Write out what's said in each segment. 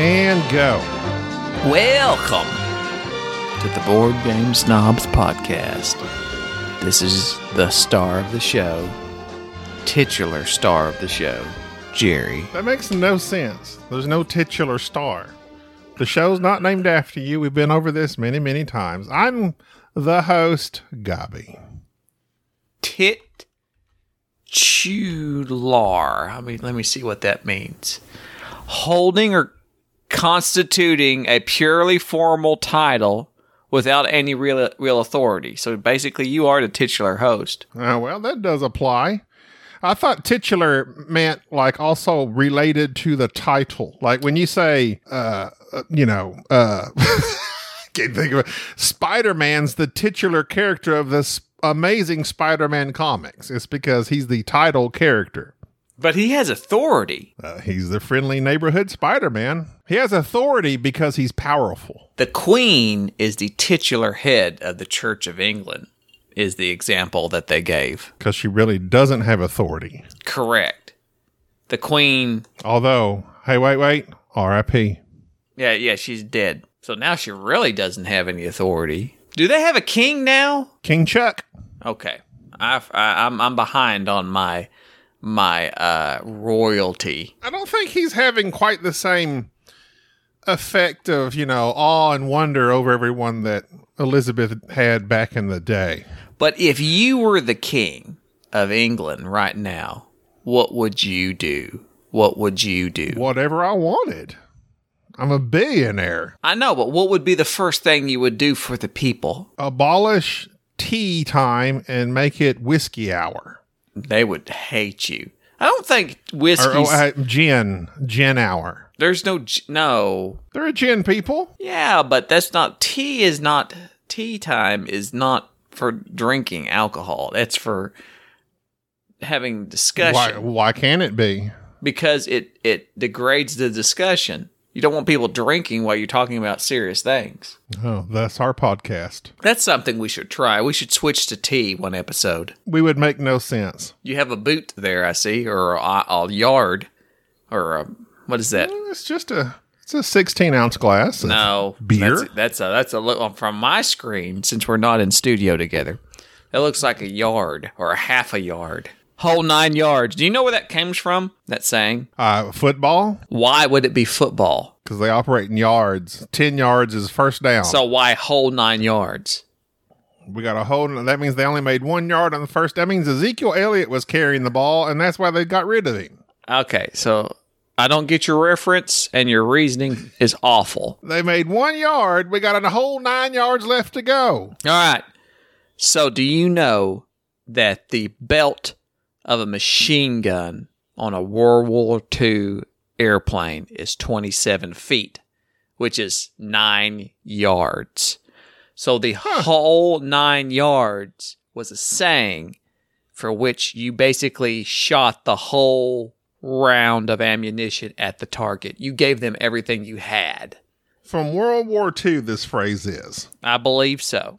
And go. Welcome to the Board Game Snobs podcast. This is the star of the show, titular star of the show, Jerry. That makes no sense. There's no titular star. The show's not named after you. We've been over this many, many times. I'm the host, Gobby. Tit Chular. I mean, let me see what that means. Holding or constituting a purely formal title without any real real authority. So basically, you are the titular host. Uh, well, that does apply. I thought titular meant like also related to the title. Like when you say, uh, uh, you know, uh, can't think of it. Spider Man's the titular character of this amazing Spider Man comics. It's because he's the title character. But he has authority. Uh, he's the friendly neighborhood Spider Man. He has authority because he's powerful. The Queen is the titular head of the Church of England, is the example that they gave. Because she really doesn't have authority. Correct. The Queen, Although, hey, wait, wait. R.I.P. yeah, yeah, she's dead. So now she really doesn't have any authority. Do they have a king now? King Chuck. Okay, I, I, I'm I'm behind on my my uh, royalty. I don't think he's having quite the same effect of, you know, awe and wonder over everyone that Elizabeth had back in the day. But if you were the king of England right now, what would you do? What would you do? Whatever I wanted. I'm a billionaire. I know, but what would be the first thing you would do for the people? Abolish tea time and make it whiskey hour. They would hate you. I don't think whiskey's. Or oh, uh, gin. Gin hour. there's no no. They're a gin people. Yeah, but that's not tea. Is not tea time. Is not for drinking alcohol. That's for having discussion Why, why can't it be? because it it degrades the discussion. You don't want people drinking while you're talking about serious things. Oh, that's our podcast. That's something we should try. We should switch to tea one episode. We would make no sense. You have a boot there, I see, or a, a yard, or a, what is that? It's just a it's a 16 ounce glass. No beer. That's that's a that's a look from my screen. Since we're not in studio together, that looks like a yard or a half a yard, whole nine yards. Do you know where that comes from? That saying. Uh, football Why would it be football? because they operate in yards. 10 yards is first down. So why whole nine yards? we got a whole. That means they only made one yard on the first. That means Ezekiel Elliott was carrying the ball, and that's why they got rid of him. Okay, so I don't get your reference, and your reasoning is awful. They made one yard. We got a whole nine yards left to go. All right. So, do you know that the belt of a machine gun on a World War II airplane is 27 feet, which is nine yards? So, the whole nine yards was a saying for which you basically shot the whole round of ammunition at the target. You gave them everything you had. From World War II, this phrase is. I believe so.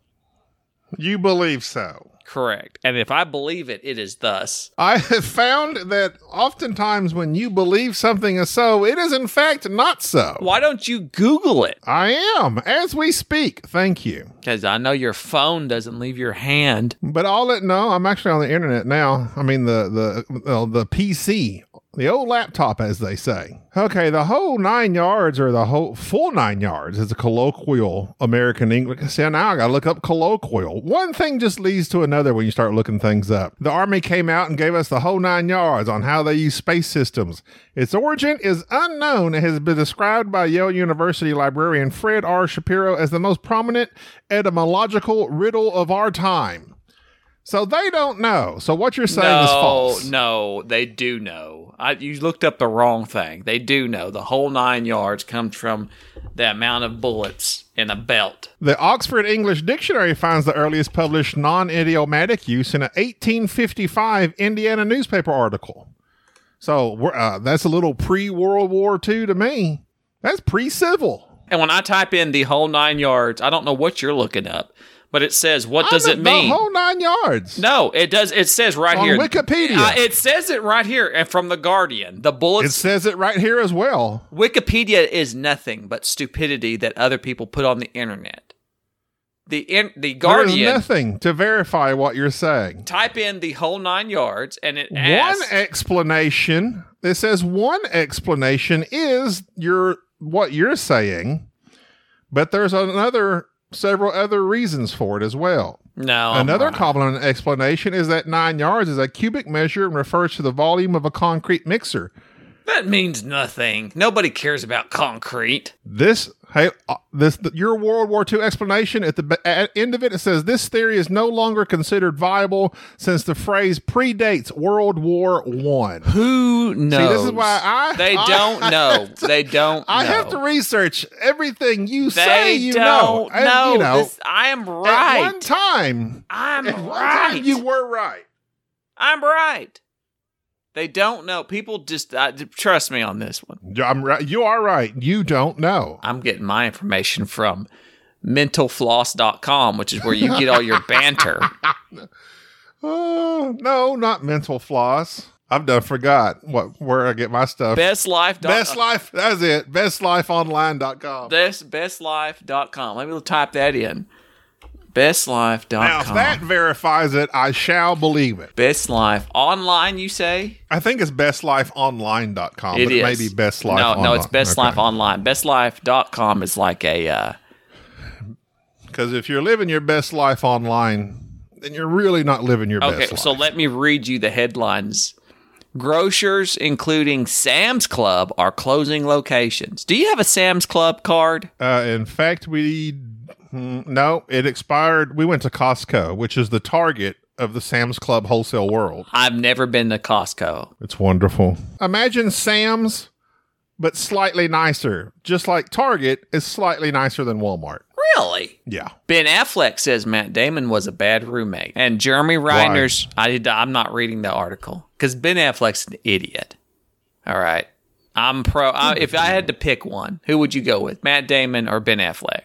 You believe so. Correct. And if I believe it, it is thus. I have found that oftentimes when you believe something is so, it is in fact not so. Why don't you Google it? I am, as we speak. Thank you. Because I know your phone doesn't leave your hand. But all it no, I'm actually on the internet now. I mean the the uh, the PC The old laptop, as they say. Okay, the whole nine yards or the whole full nine yards is a colloquial American English. See, now I gotta look up colloquial. One thing just leads to another when you start looking things up. The Army came out and gave us the whole nine yards on how they use space systems. Its origin is unknown and has been described by Yale University librarian Fred R. Shapiro as the most prominent etymological riddle of our time. So they don't know. So what you're saying no, is false. no, they do know. I, you looked up the wrong thing. They do know. The whole nine yards comes from the amount of bullets in a belt. The Oxford English Dictionary finds the earliest published non idiomatic use in an 1855 Indiana newspaper article. So we're, uh, that's a little pre World War II to me. That's pre civil. And when I type in the whole nine yards, I don't know what you're looking up, but it says, what does it mean? The whole nine yards. no, it does. It says right On here. Wikipedia. Uh, it says it right here and from the Guardian. The bullets. It says it right here as well. Wikipedia is nothing but stupidity that other people put on the internet. The in, the There's Guardian. nothing to verify what you're saying. Type in the whole nine yards, and it One explanation. It says one explanation is your what you're saying, but there's another several other reasons for it as well. no, Another common explanation is that nine yards is a cubic measure and refers to the volume of a concrete mixer. That means nothing. Nobody cares about concrete. This, hey, uh, this your World War II explanation at the at end of it, it says this theory is no longer considered viable since the phrase predates World War One. Who knows? this is why I- They I- don't know. They don't. I know. have to research everything you They say. You know, And, know. you know, This- I am at right. one time, I'm at right. time, you were right. I'm right. They don't know. People just uh, trust me on this one. I'm right. You are right. You don't know. I'm getting my information from mentalfloss.com, which is where you get all your banter. Oh no, not mental floss. I've done forgot what where I get my stuff. Best life. Best life. That's it. Bestlifeonline.com. Best bestlife.com. Let me type that in. Bestlife.com. Now, if that verifies it, I shall believe it. Best Life online, you say? I think it's bestlifeonline.com, It but it may be Best Life No, Online. no, it's Best Okay. Life online. Bestlife.com is like a uh, Because if you're living your best life online, then you're really not living your Okay, best life. Okay, so let me read you the headlines. Grocers, including Sam's Club, are closing locations. Do you have a Sam's Club card? Uh, in fact, we mm, no, it expired. We went to Costco, which is the target of the Sam's Club wholesale world. I've never been to Costco. It's wonderful. Imagine Sam's, but slightly nicer. Just like Target is slightly nicer than Walmart. Really? Yeah. Ben Affleck says Matt Damon was a bad roommate, and Jeremy Reiner's. I did, I'm not reading the article because Ben Affleck's an idiot. All right, I'm pro. I, if I had to pick one, who would you go with, Matt Damon or Ben Affleck?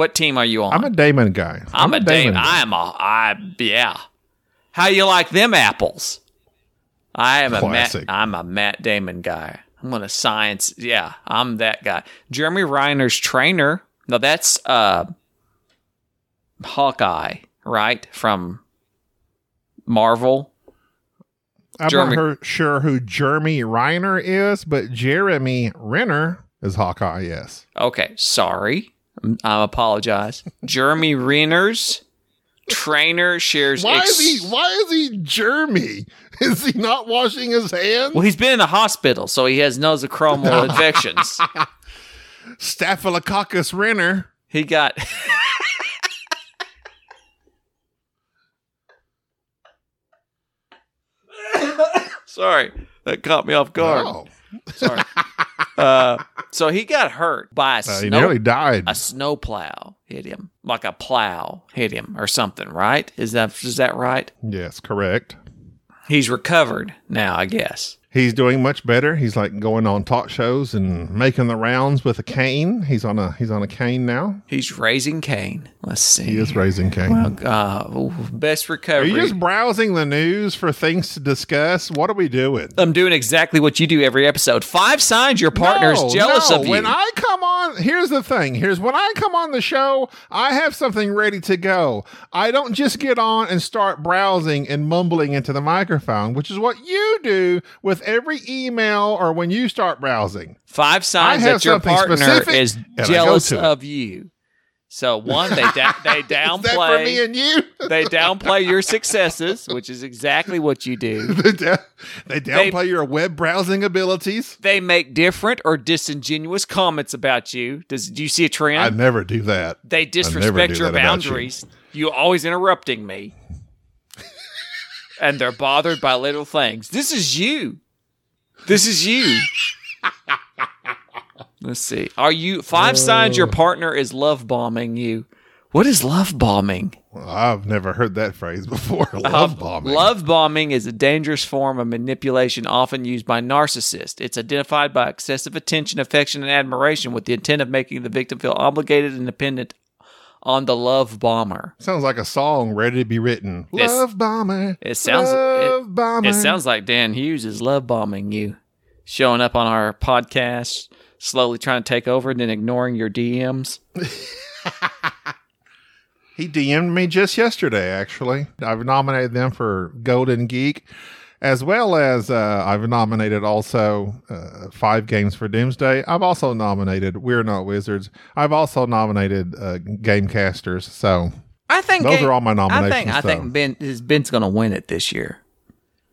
What team are you on? I'm a Damon guy. I'm a Damon. guy. I am a. I yeah. How you like them apples? I am a Matt. I'm a Matt Damon guy. I'm gonna science. Yeah, I'm that guy. Jeremy Reiner's trainer. No, that's uh, Hawkeye, right from Marvel. I'm Jeremy- not sure who Jeremy Reiner is, but Jeremy Renner is Hawkeye, yes. Okay, sorry. I apologize. Jeremy Reiner's trainer shares. Why ex- is he why is he Jeremy? Is he not washing his hands? Well, he's been in the hospital, so he has nosocomial infections. Staphylococcus Renner. He got. Sorry, that caught me off guard. Oh. Sorry. Uh, so he got hurt by a Uh, snow. he nearly died. a snow plow hit him, like a plow hit him, or something. Right? Is that is that right? yes, correct. He's recovered now, I guess. He's doing much better. He's like going on talk shows and making the rounds with a cane. He's on a he's on a cane now. He's raising cane. Let's see. He is raising cane. Uh, ooh, best Are recovery. you just browsing the news for things to discuss? What are we doing? I'm doing exactly what you do every episode. Five signs your partner No, is jealous no. of you. When I come on, here's the thing. Here's when I come on the show, I have something ready to go. I don't just get on and start browsing and mumbling into the microphone, which is what you do with every email or when you start browsing. Five signs that your partner is and I go jealous of you. So one, they da- they for me downplay and you? they downplay your successes, which is exactly what you do. they da- they downplay your web browsing abilities. They make different or disingenuous comments about you. Does do you see a trend? I never do that. they disrespect your about you. boundaries. You. always interrupting me. and they're bothered by little things. This is you. This is you. Let's see. Are you five uh. signs your partner is love bombing you? What is love bombing? Well, I've never heard that phrase before. Uh, love bombing. Love bombing is a dangerous form of manipulation often used by narcissists. It's identified by excessive attention, affection, and admiration with the intent of making the victim feel obligated and dependent on the love bomber. Sounds like a song ready to be written. This- love bomber. it sounds- love bomber. It sounds like Dan Hughes is love bombing you, showing up on our podcast, slowly trying to take over and then ignoring your DMs. He DM'd me just yesterday, actually. I've nominated them for Golden Geek, as well as uh, I've nominated also uh, Five Games for Doomsday. I've also nominated We're Not Wizards. I've also nominated uh, Gamecasters. So I think those Ga- are all my nominations. I think I though. think Ben is Ben's going to win it this year.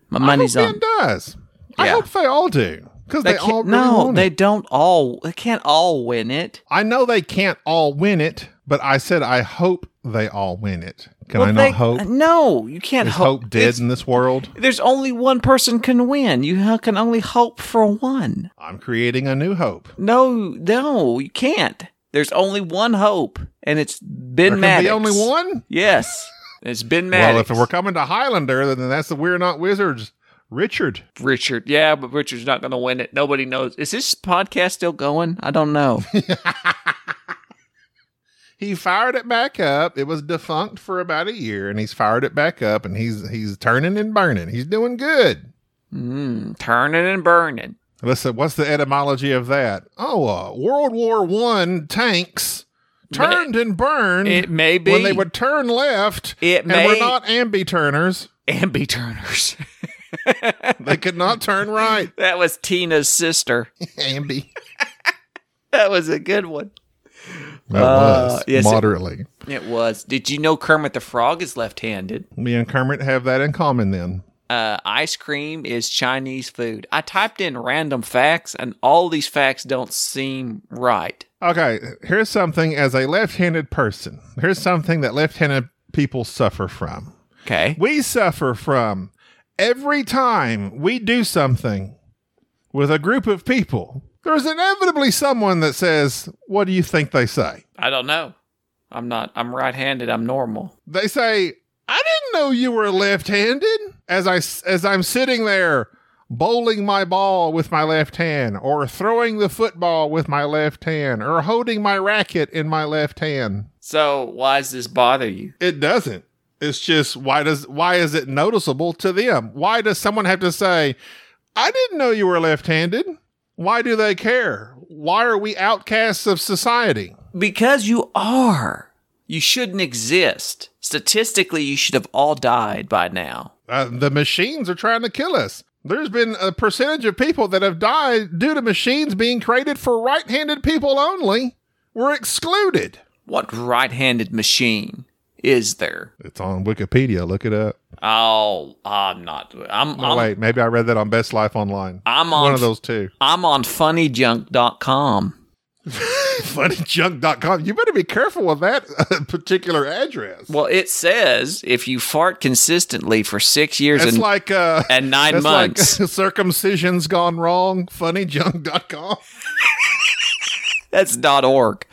My I money's hope on. Ben does. I hope they all do because they, They all really no, they it. don't all. They can't all win it. I know they can't all win it, but I said I hope they all win it. Can Well, I not they- hope? No, you can't Is hope. hope dead It's- in this world? There's only one person can win. You can only hope for one. I'm creating a new hope. No, no, you can't. There's only one hope, and it's Ben There Maddox. be only one. Yes, it's Ben Maddox. Well, if we're coming to Highlander, then that's the We're Not Wizards. Richard. Richard, yeah, but Richard's not going to win it. Nobody knows. Is this podcast still going? I don't know. He fired it back up. It was defunct for about a year, and he's fired it back up, and he's he's turning and burning. He's doing good. mm, turning and burning. Listen, what's the etymology of that? Oh, uh, World War One tanks turned and burned It may be when they would turn left. It and may- we're not ambi-turners. ambi turners. They could not turn right. that was Tina's sister. Ambi. That was a good one. That Uh, was yes, it- moderately. It was. Did you know Kermit the Frog is left-handed? Me and Kermit have that in common then. Uh, ice cream is Chinese food. I typed in random facts, and all these facts don't seem right. Okay, here's something as a left handed person. Here's something that left handed people suffer from. Okay. We suffer from every time we do something with a group of people, there's inevitably someone that says, What do you think they say? I don't know. I'm not. I'm right-handed. I'm normal. They say, I didn't know you were left handed. As, I, as I'm sitting there bowling my ball with my left hand, or throwing the football with my left hand, or holding my racket in my left hand. So why does this bother you? It doesn't. It's just why does why is it noticeable to them? Why does someone have to say, "I didn't know you were left-handed"? Why do they care? Why are we outcasts of society? Because you are. You shouldn't exist. Statistically, you should have all died by now. Uh, the machines are trying to kill us. There's been a percentage of people that have died due to machines being created for right-handed people only. We're excluded. What right-handed machine is there? It's on Wikipedia. Look it up. Oh, I'm not. I'm. Oh, I'm, wait, maybe I read that on Best Life Online. I'm on. One of those two. I'm on funnyjunk.com. Funnyjunk.com. You better be careful with that uh, particular address. Well, it says if you fart consistently for six years It's and, like uh, and nine months, like circumcision's gone wrong. Funnyjunk.com. that's .org.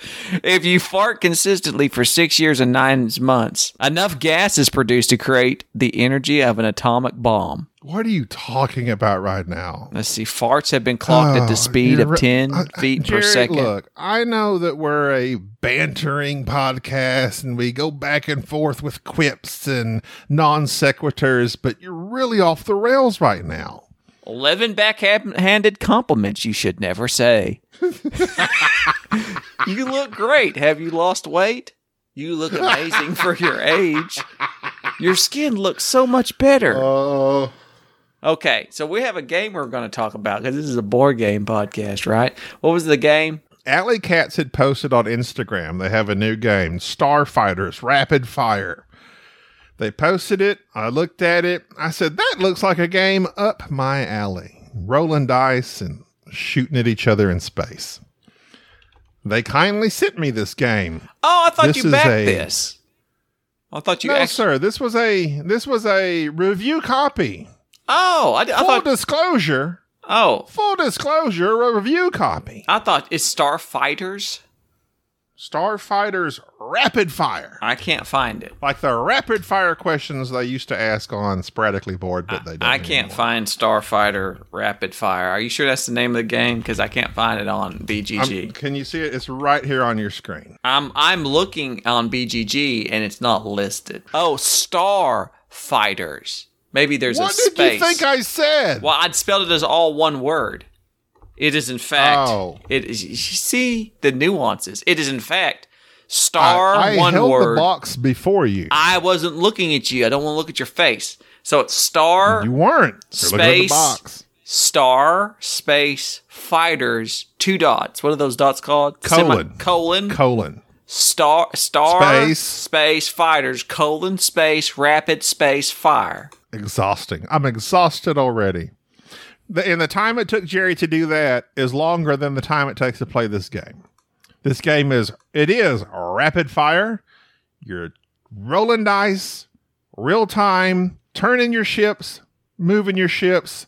If you fart consistently for six years and nine months, enough gas is produced to create the energy of an atomic bomb. What are you talking about right now? Let's see. Farts have been clocked at Oh, the speed of 10 uh, feet per second. Look, I know that we're a bantering podcast and we go back and forth with quips and non sequiturs, but you're really off the rails right now. 11 backhanded compliments you should never say. You look great. Have you lost weight? You look amazing for your age. Your skin looks so much better. Oh, Okay, so we have a game we're going to talk about because this is a board game podcast, right? What was the game? Alley Cats had posted on Instagram. They have a new game, Starfighters Rapid Fire. They posted it. I looked at it. I said, that looks like a game up my alley. Rolling dice and shooting at each other in space. They kindly sent me this game. Oh, I thought This you backed a- this. I thought you no, actually. sir. This was a this was a review copy. Oh, I, I Full thought. disclosure. oh, Full disclosure. A review copy. I thought it's Starfighters. Starfighters Rapid Fire. I can't find it. Like the rapid fire questions they used to ask on sporadically board, but they don't. I can't anymore. find Starfighter Rapid Fire. Are you sure that's the name of the game? Because I can't find it on BGG. Um, can you see it? It's right here on your screen. I'm I'm looking on BGG and it's not listed. Oh, Star Fighters. Maybe there's What a space. What did you think I said? well, I'd spelled it as all one word. It is in fact. Oh. It is. You see the nuances. It is in fact star I, I one held word. the box before you. I wasn't looking at you. I don't want to look at your face. So it's star you weren't. You're looking at the Space. box. star space fighters two dots. What are those dots called? Colon. colon Colon. star star Space. space fighters colon space rapid space fire. Exhausting. I'm exhausted already. The, and the time it took Jerry to do that is longer than the time it takes to play this game. This game is it is rapid fire. You're rolling dice, real time, turning your ships, moving your ships,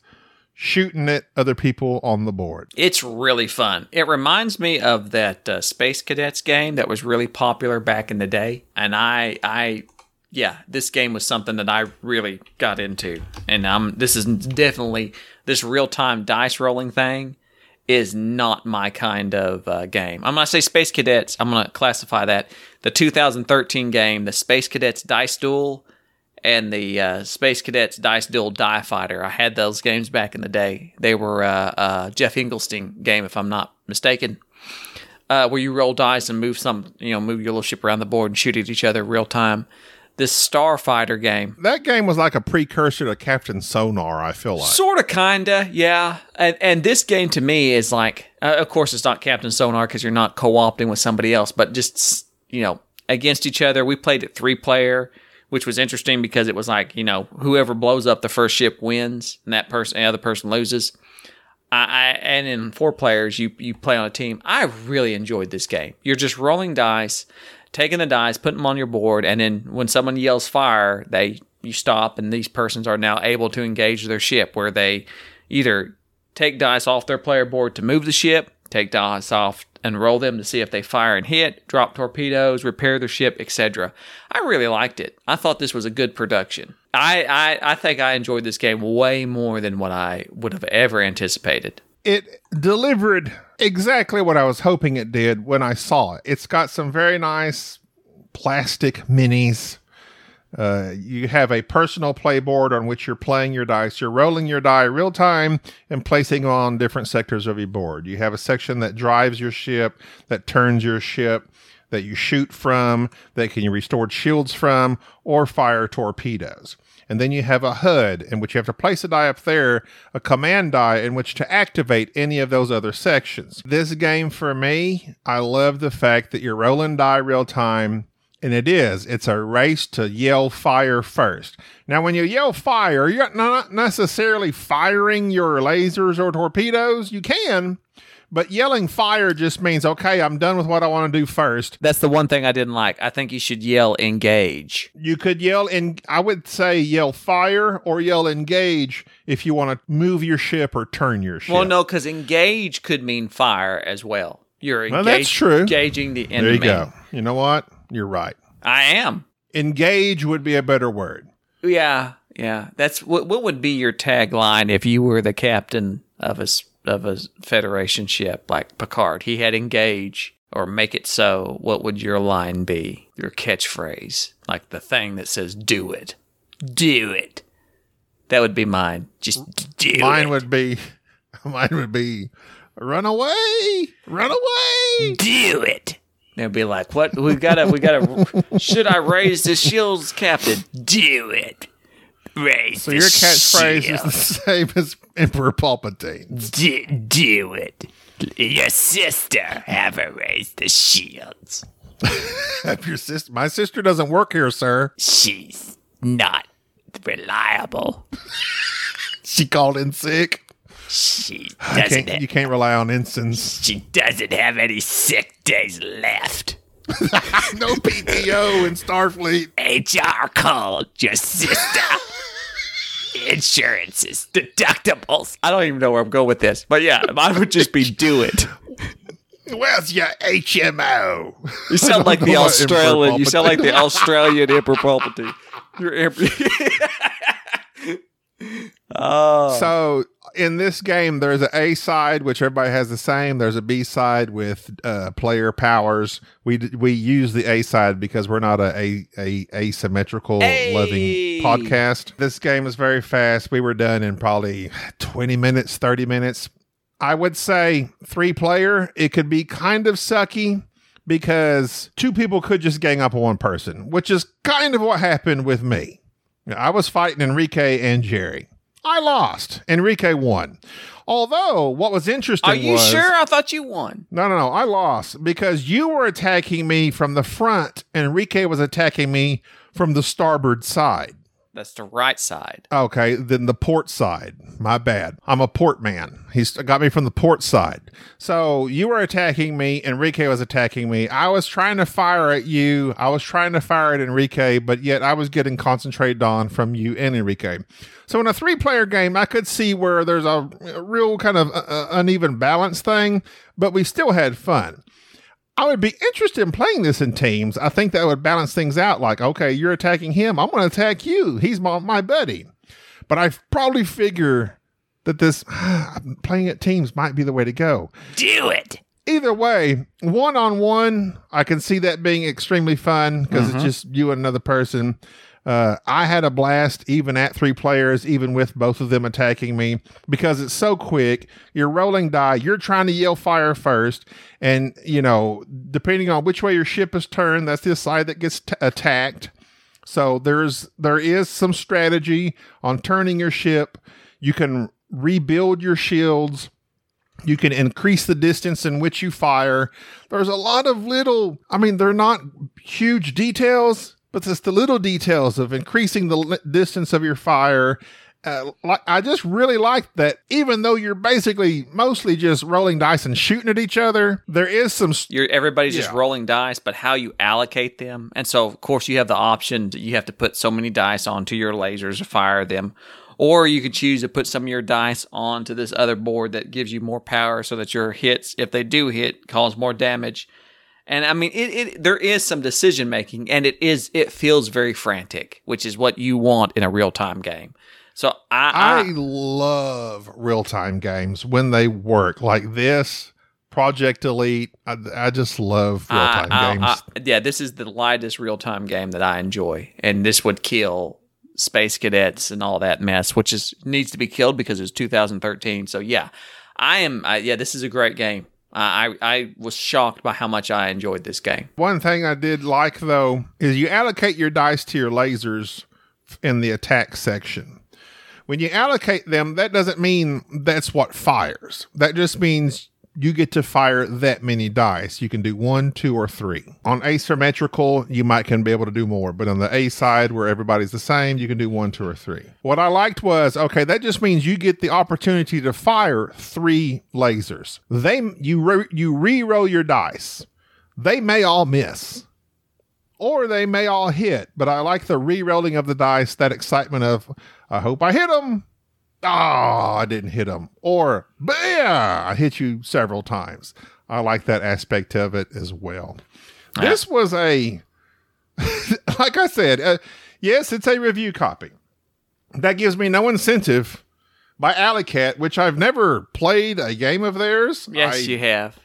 shooting at other people on the board. It's really fun. It reminds me of that uh, Space Cadets game that was really popular back in the day, and I I yeah, this game was something that I really got into, and um, this is definitely this real time dice rolling thing is not my kind of uh, game. I'm gonna say Space Cadets. I'm gonna classify that the 2013 game, the Space Cadets Dice Duel, and the uh, Space Cadets Dice Duel Die Fighter. I had those games back in the day. They were uh, uh, Geoff Engelstein game, if I'm not mistaken, uh, where you roll dice and move some, you know, move your little ship around the board and shoot at each other real time. This Starfighter game, That game was like a precursor to Captain Sonar, I feel like. Sort of, kinda, yeah. And and this game to me is like, uh, of course, it's not Captain Sonar because you're not co-opting with somebody else, but just you know against each other. We played it three player, which was interesting because it was like you know whoever blows up the first ship wins, and that person, the other person loses. I, I and in four players, you you play on a team. I really enjoyed this game. You're just rolling dice, taking the dice, putting them on your board, and then when someone yells fire, they you stop, and these persons are now able to engage their ship, where they either take dice off their player board to move the ship, take dice off and roll them to see if they fire and hit, drop torpedoes, repair their ship, etc. I really liked it. I thought this was a good production. I, I, I think I enjoyed this game way more than what I would have ever anticipated. it delivered exactly what I was hoping it did when I saw it. It's got some very nice plastic minis. Uh, you have a personal playboard on which you're playing your dice. You're rolling your die real time and placing on different sectors of your board. You have a section that drives your ship, that turns your ship, that you shoot from, that can you restore shields from, or fire torpedoes. And then you have a HUD in which you have to place a die up there, a command die in which to activate any of those other sections. This game for me, I love the fact that you're rolling die real time. And it is. It's a race to yell fire first. Now, when you yell fire, you're not necessarily firing your lasers or torpedoes. You can, but yelling fire just means, okay, I'm done with what I want to do first. That's the one thing I didn't like. I think you should yell engage. You could yell, and I would say yell fire or yell engage if you want to move your ship or turn your ship. Well, no, because engage could mean fire as well. You're engage- Well, that's true. engaging the enemy. There you go. You know what? You're right. I am. Engage would be a better word. Yeah, yeah. That's what. What would be your tagline if you were the captain of a of a Federation ship like Picard? He had engage or make it so. What would your line be? Your catchphrase, like the thing that says "Do it, do it." That would be mine. Just do Mine it. would be, mine would be, run away, run away. do it. They'll be like, "What? We gotta, we gotta. should I raise the shields, Captain? Do it. Raise So your catchphrase is the same as Emperor Palpatine. Do, do it. Your sister have her raise the shields. Have your sister? My sister doesn't work here, sir. She's not reliable. She called in sick. She doesn't. can't, you can't rely on ensigns. she doesn't have any sick days left. no PTO in Starfleet. HR called your sister. Insurances, deductibles. I don't even know where I'm going with this, but yeah, mine would just be do it. Where's your HMO? You sound like the know what Emperor Australian. You sound like the Australian Emperor Palpatine. You're Emperor. oh, So in this game, there's an A side which everybody has the same. There's a B side with uh, player powers. We d- we use the A side because we're not a a, a asymmetrical Hey! loving podcast. This game is very fast. We were done in probably 20 minutes, 30 minutes. I would say three player. It could be kind of sucky because two people could just gang up on one person, which is kind of what happened with me. I was fighting Enrique and Jerry. I lost. Enrique won. Although what was interesting are you was sure? I thought you won. no, no, no. I lost because you were attacking me from the front. And Enrique was attacking me from the starboard side. That's the right side. Okay, then the port side. My bad. I'm a port man. He's got me from the port side. So you were attacking me. Enrique was attacking me. I was trying to fire at you. I was trying to fire at Enrique, but yet I was getting concentrated on from you and Enrique. So in a three player game, I could see where there's a, real kind of uh, uh, uneven balance thing, but we still had fun. I would be interested in playing this in teams. I think that would balance things out. Like, okay, you're attacking him. I'm going to attack you. He's my, my buddy. But I probably figure that this playing at teams might be the way to go. Do it. Either way, one on one, I can see that being extremely fun because it's mm-hmm. just you and another person. Uh, I had a blast even at three players, even with both of them attacking me because it's so quick. You're rolling die. You're trying to yell fire first. And, you know, depending on which way your ship is turned, that's the side that gets t- attacked. So there's there is some strategy on turning your ship. You can rebuild your shields. You can increase the distance in which you fire. There's a lot of little, I mean, they're not huge details, but it's the little details of increasing the distance of your fire. Uh, like, I just really like that, even though you're basically mostly just rolling dice and shooting at each other, there is some s- You're everybody's just rolling dice, but how you allocate them, and so of course you have the option. To, you have to put so many dice onto your lasers to fire them, or you could choose to put some of your dice onto this other board that gives you more power, so that your hits, if they do hit, cause more damage. And I mean, it, it there is some decision making, and it is it feels very frantic, which is what you want in a real time game. So I, I I love real time games when they work like this. Project Elite. I, I just love real time games. I- yeah, this is the lightest real time game that I enjoy, and this would kill space cadets and all that mess, which is needs to be killed because it's 2013. So yeah, I am. I, yeah, this is a great game. I, I I was shocked by how much I enjoyed this game. One thing I did like though is you allocate your dice to your lasers in the attack section. When you allocate them, that doesn't mean that's what fires. That just means you get to fire that many dice. You can do one, two, or three. On asymmetrical, you might can be able to do more, but on the A side where everybody's the same, you can do one, two, or three. What I liked was okay, that just means you get the opportunity to fire three lasers. They you re, you re-roll your dice. They may all miss or they may all hit, but I like the re-rolling of the dice, that excitement of, I hope I hit them. Oh, I didn't hit him, Or, bam, I hit you several times. I like that aspect of it as well. This was a, like I said, uh, yes, it's a review copy. That gives me no incentive by Alley Cat, which I've never played a game of theirs. Yes, I, you have.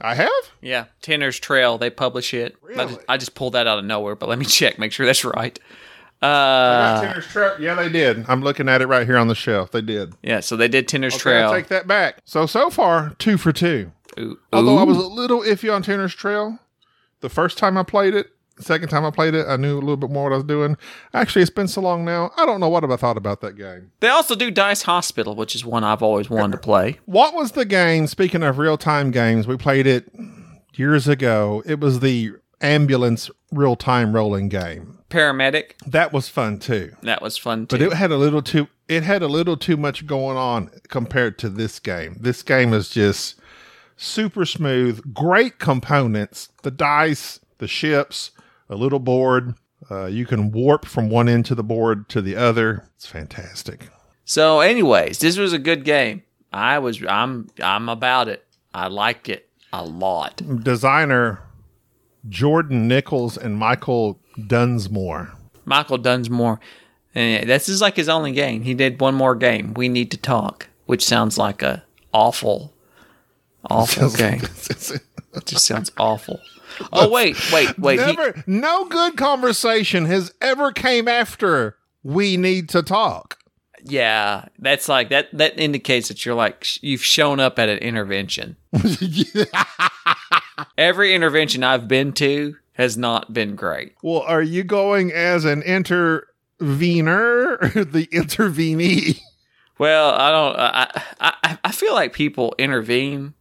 I have? Yeah, Tanner's Trail. They publish it. I just, I just pulled that out of nowhere, but let me check, make sure that's right. I Uh, Tinner's. Yeah, they did. I'm looking at it right here on the shelf. They did. yeah, so they did Tinner's Okay, Trail. take that back. So so far, two for two. Ooh, Although I ooh. was a little iffy on Tanner's Trail, the first time I played it. Second time I played it, I knew a little bit more what I was doing. Actually, it's been so long now. I don't know what I thought about that game. They also do Dice Hospital, which is one I've always wanted to play. What was the game? Speaking of real time games, we played it years ago. It was the ambulance real time rolling game. Paramedic, That was fun too. that was fun too. But it had a little too it had a little too much going on compared to this game. This game is just super smooth, great components, the dice, the ships, a little board. Uh, you can warp from one end to the board to the other. It's fantastic. so, anyways, this was a good game. I was, I'm, I'm about it. I liked it a lot. Designer Jordan Nichols and Michael Dunsmore. Michael Dunsmore, and this is like his only game. He did one more game. We need to talk, which sounds like a awful, awful game. It just sounds awful. Oh wait, wait, wait. he- no good conversation has ever came after we need to talk. yeah, that's like that. That indicates that you're like you've shown up at an intervention. Every intervention I've been to has not been great. Well, are you going as an intervener, or the intervenee? Well, I don't. I I I feel like people intervene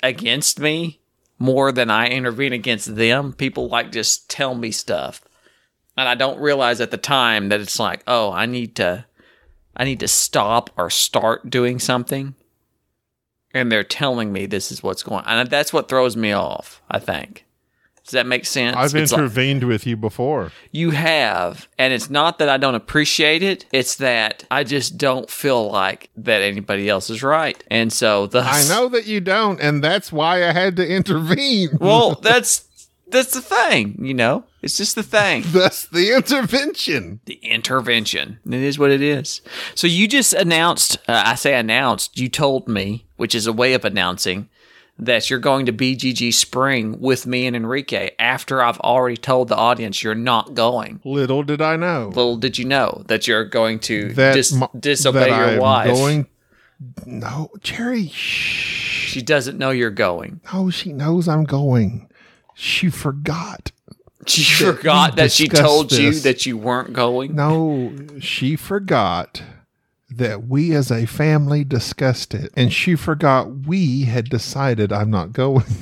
against me more than I intervene against them. People like just tell me stuff, and I don't realize at the time that it's like, oh, I need to, I need to stop or start doing something, and they're telling me this is what's going, on. and that's what throws me off. I think. Does that make sense? I've It's like- intervened with you before. you have, and it's not that I don't appreciate it. It's that I just don't feel like that anybody else is right, and so thus, I know that you don't, and that's why I had to intervene. Well, that's that's the thing, you know. It's just the thing. that's the intervention. The intervention. It is what it is. So you just announced. Uh, I say announced. You told me, which is a way of announcing that you're going to BGG Spring with me and Enrique after I've already told the audience you're not going. Little did I know Little did you know that you're going to that dis- mo- disobey that your I'm wife. Going, no, Jerry. Shh. She doesn't know you're going. No, she knows I'm going. She forgot. She That forgot that she told you that you weren't going. No, she forgot that we as a family discussed it, and she forgot we had decided I'm not going.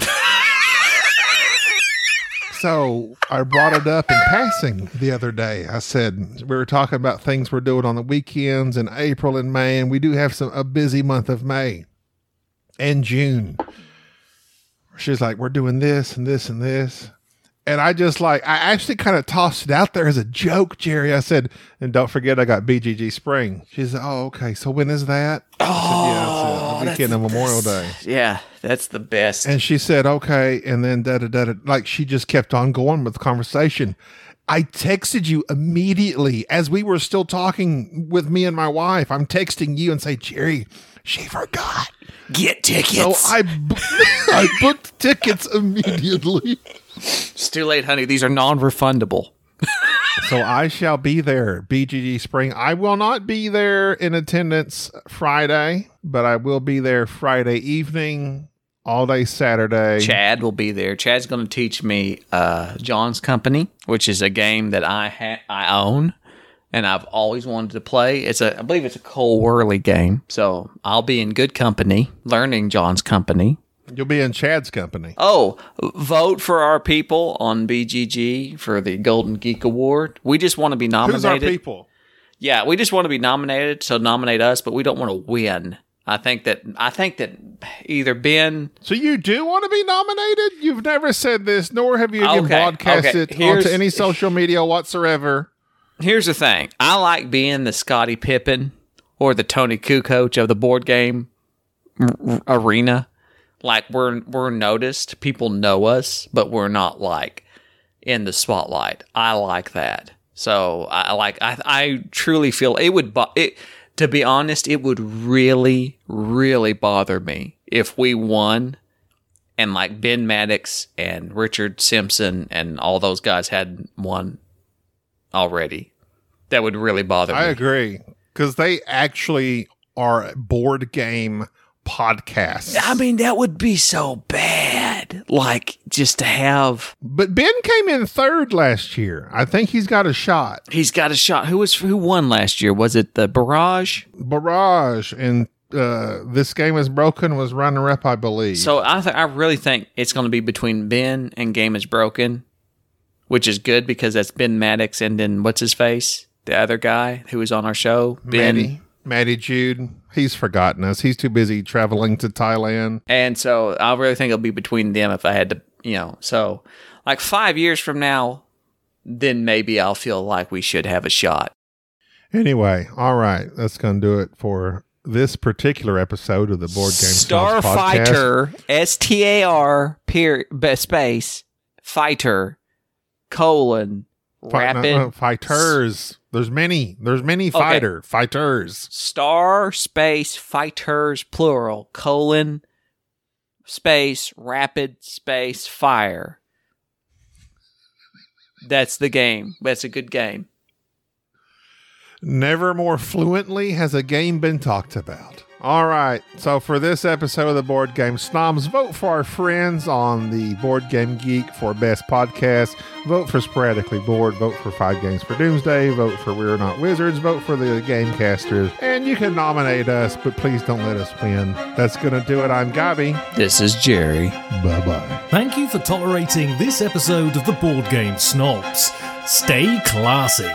so I brought it up in passing the other day. I said we were talking about things we're doing on the weekends in April and May, and we do have some a busy month of May and June. She's like, we're doing this and this and this. And I just like, I actually kind of tossed it out there as a joke, Jerry. I said, and don't forget, I got BGG Spring. She said, oh, okay. So when is that? I said, yeah, it's the oh, weekend of Memorial Day. Yeah, that's the best. And she said, okay. And then da da da da. Like she just kept on going with the conversation. I texted you immediately as we were still talking with me and my wife. I'm texting you and say, Jerry, she forgot. Get tickets. So I, I booked tickets immediately. It's too late, honey. These are non-refundable. So I shall be there, BGG Spring. I will not be there in attendance Friday, but I will be there Friday evening, all day Saturday. Chad will be there. Chad's going to teach me uh, John's Company, which is a game that I ha- I own and I've always wanted to play. It's a I believe it's a Cole Wehrle game. So I'll be in good company learning John's Company. You'll be in Chad's company. Oh, vote for our people on BGG for the Golden Geek Award. We just want to be nominated. Who's our people? Yeah, we just want to be nominated, so nominate us, but we don't want to win. I think that I think that either Ben So you do want to be nominated? You've never said this, nor have you Okay, broadcast okay. it Here's- onto any social media whatsoever. Here's the thing. I like being the Scottie Pippen or the Toni Kukoc of the board game arena. Like we're we're noticed, people know us, but we're not like in the spotlight. I like that. So I like I I truly feel it would bo- it to be honest, it would really really bother me if we won and like Ben Maddox and Richard Simpson and all those guys had won already. That would really bother I me. I agree. Because they actually are board game podcasts. I mean, that would be so bad. Like just to have But Ben came in third last year. I think he's got a shot. he's got a shot. Who was who won last year? Was it the Barrage? Barrage and uh, this game is broken was runner up, I believe. So I th- I really think it's going to be between Ben and Game is Broken, which is good because that's Ben Maddox and then what's his face, the other guy who was on our show, Ben. Matty, Matty Jude, he's forgotten us. He's too busy traveling to Thailand. And so I really think it'll be between them if I had to, you know. So like five years from now, then maybe I'll feel like we should have a shot. Anyway, all right, that's going to do it for this particular episode of the Board Game. Starfighter, S T A R space fighter colon No, rapid no, uh, uh, fighters. There's many. There's many fighter fighters. star space fighters plural colon space rapid space fire. That's the game. That's a good game. Never more fluently has a game been talked about. All right, so for this episode of the Board Game Snobs, vote for our friends on the Board Game Geek for Best Podcast. Vote for Sporadically Bored. Vote for Five Games for Doomsday. Vote for We're Not Wizards. Vote for the Gamecasters. And you can nominate us, but please don't let us win. That's going to do it. I'm Gabi. This is Jerry. Bye bye. Thank you for tolerating this episode of the Board Game Snobs. Stay classy.